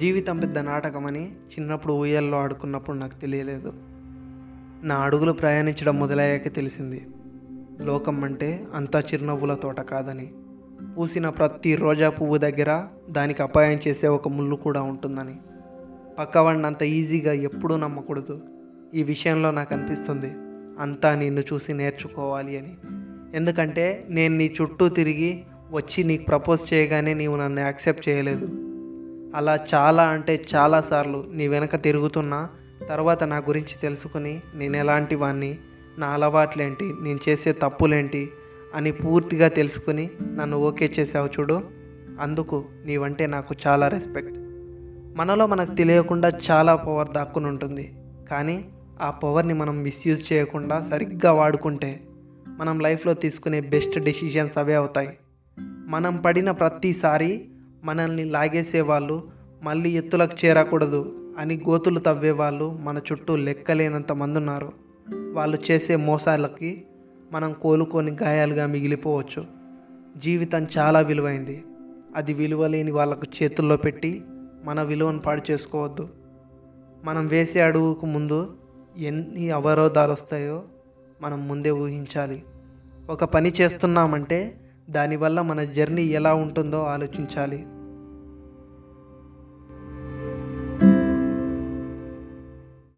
జీవితం పెద్ద నాటకమని చిన్నప్పుడు ఊయల్లో ఆడుకున్నప్పుడు నాకు తెలియలేదు. నా అడుగులు ప్రయాణించడం మొదలయ్యాక తెలిసింది. లోకం అంటే అంతా చిరునవ్వుల తోట కాదని. పూసిన ప్రతి రోజా పువ్వు దగ్గర దానికి అపాయం చేసే ఒక ముళ్ళు కూడా ఉంటుందని. పక్కవాడిని అంత ఈజీగా ఎప్పుడూ నమ్మకూడదు. ఈ విషయంలో నాకు అనిపిస్తుంది. అంతా నిన్ను చూసి నేర్చుకోవాలి అని. ఎందుకంటే నేను నీ చుట్టూ తిరిగి వచ్చి నీకు ప్రపోజ్ చేయగానే నీవు నన్ను యాక్సెప్ట్ చేయలేదు. అలా చాలా అంటే చాలాసార్లు నీ వెనక తిరుగుతున్నా తర్వాత నా గురించి తెలుసుకుని నేను ఎలాంటి వాణ్ణి నా అలవాట్లేంటి నేను చేసే తప్పులేంటి అని పూర్తిగా తెలుసుకుని నన్ను ఓకే చేసావు చూడు. అందుకు నీవంటే నాకు చాలా రెస్పెక్ట్. మనలో మనకు తెలియకుండా చాలా పవర్ దాక్కుని ఉంటుంది. కానీ ఆ పవర్ని మనం మిస్యూజ్ చేయకుండా సరిగ్గా వాడుకుంటే మనం లైఫ్లో తీసుకునే బెస్ట్ డెసిషన్స్ అవే అవుతాయి. మనం పడిన ప్రతిసారి మనల్ని లాగేసే వాళ్ళు మళ్ళీ ఎత్తులకు చేరకూడదు అని గోతులు తవ్వే వాళ్ళు మన చుట్టూ లెక్కలేనంత మంది ఉన్నారు వాళ్ళు చేసే మోసాలకి మనం కోలుకొని గాయాలుగా మిగిలిపోవచ్చు. జీవితం చాలా విలువైంది. అది విలువలేని వాళ్ళకు చేతుల్లో పెట్టి మన విలువను పాడు చేసుకోవద్దు. మనం వేసే అడుగుకు ముందు ఎన్ని అవరోధాలు వస్తాయో మనం ముందే ఊహించాలి. ఒక పని చేస్తున్నామంటే దానివల్ల మన జర్నీ ఎలా ఉంటుందో ఆలోచించాలి.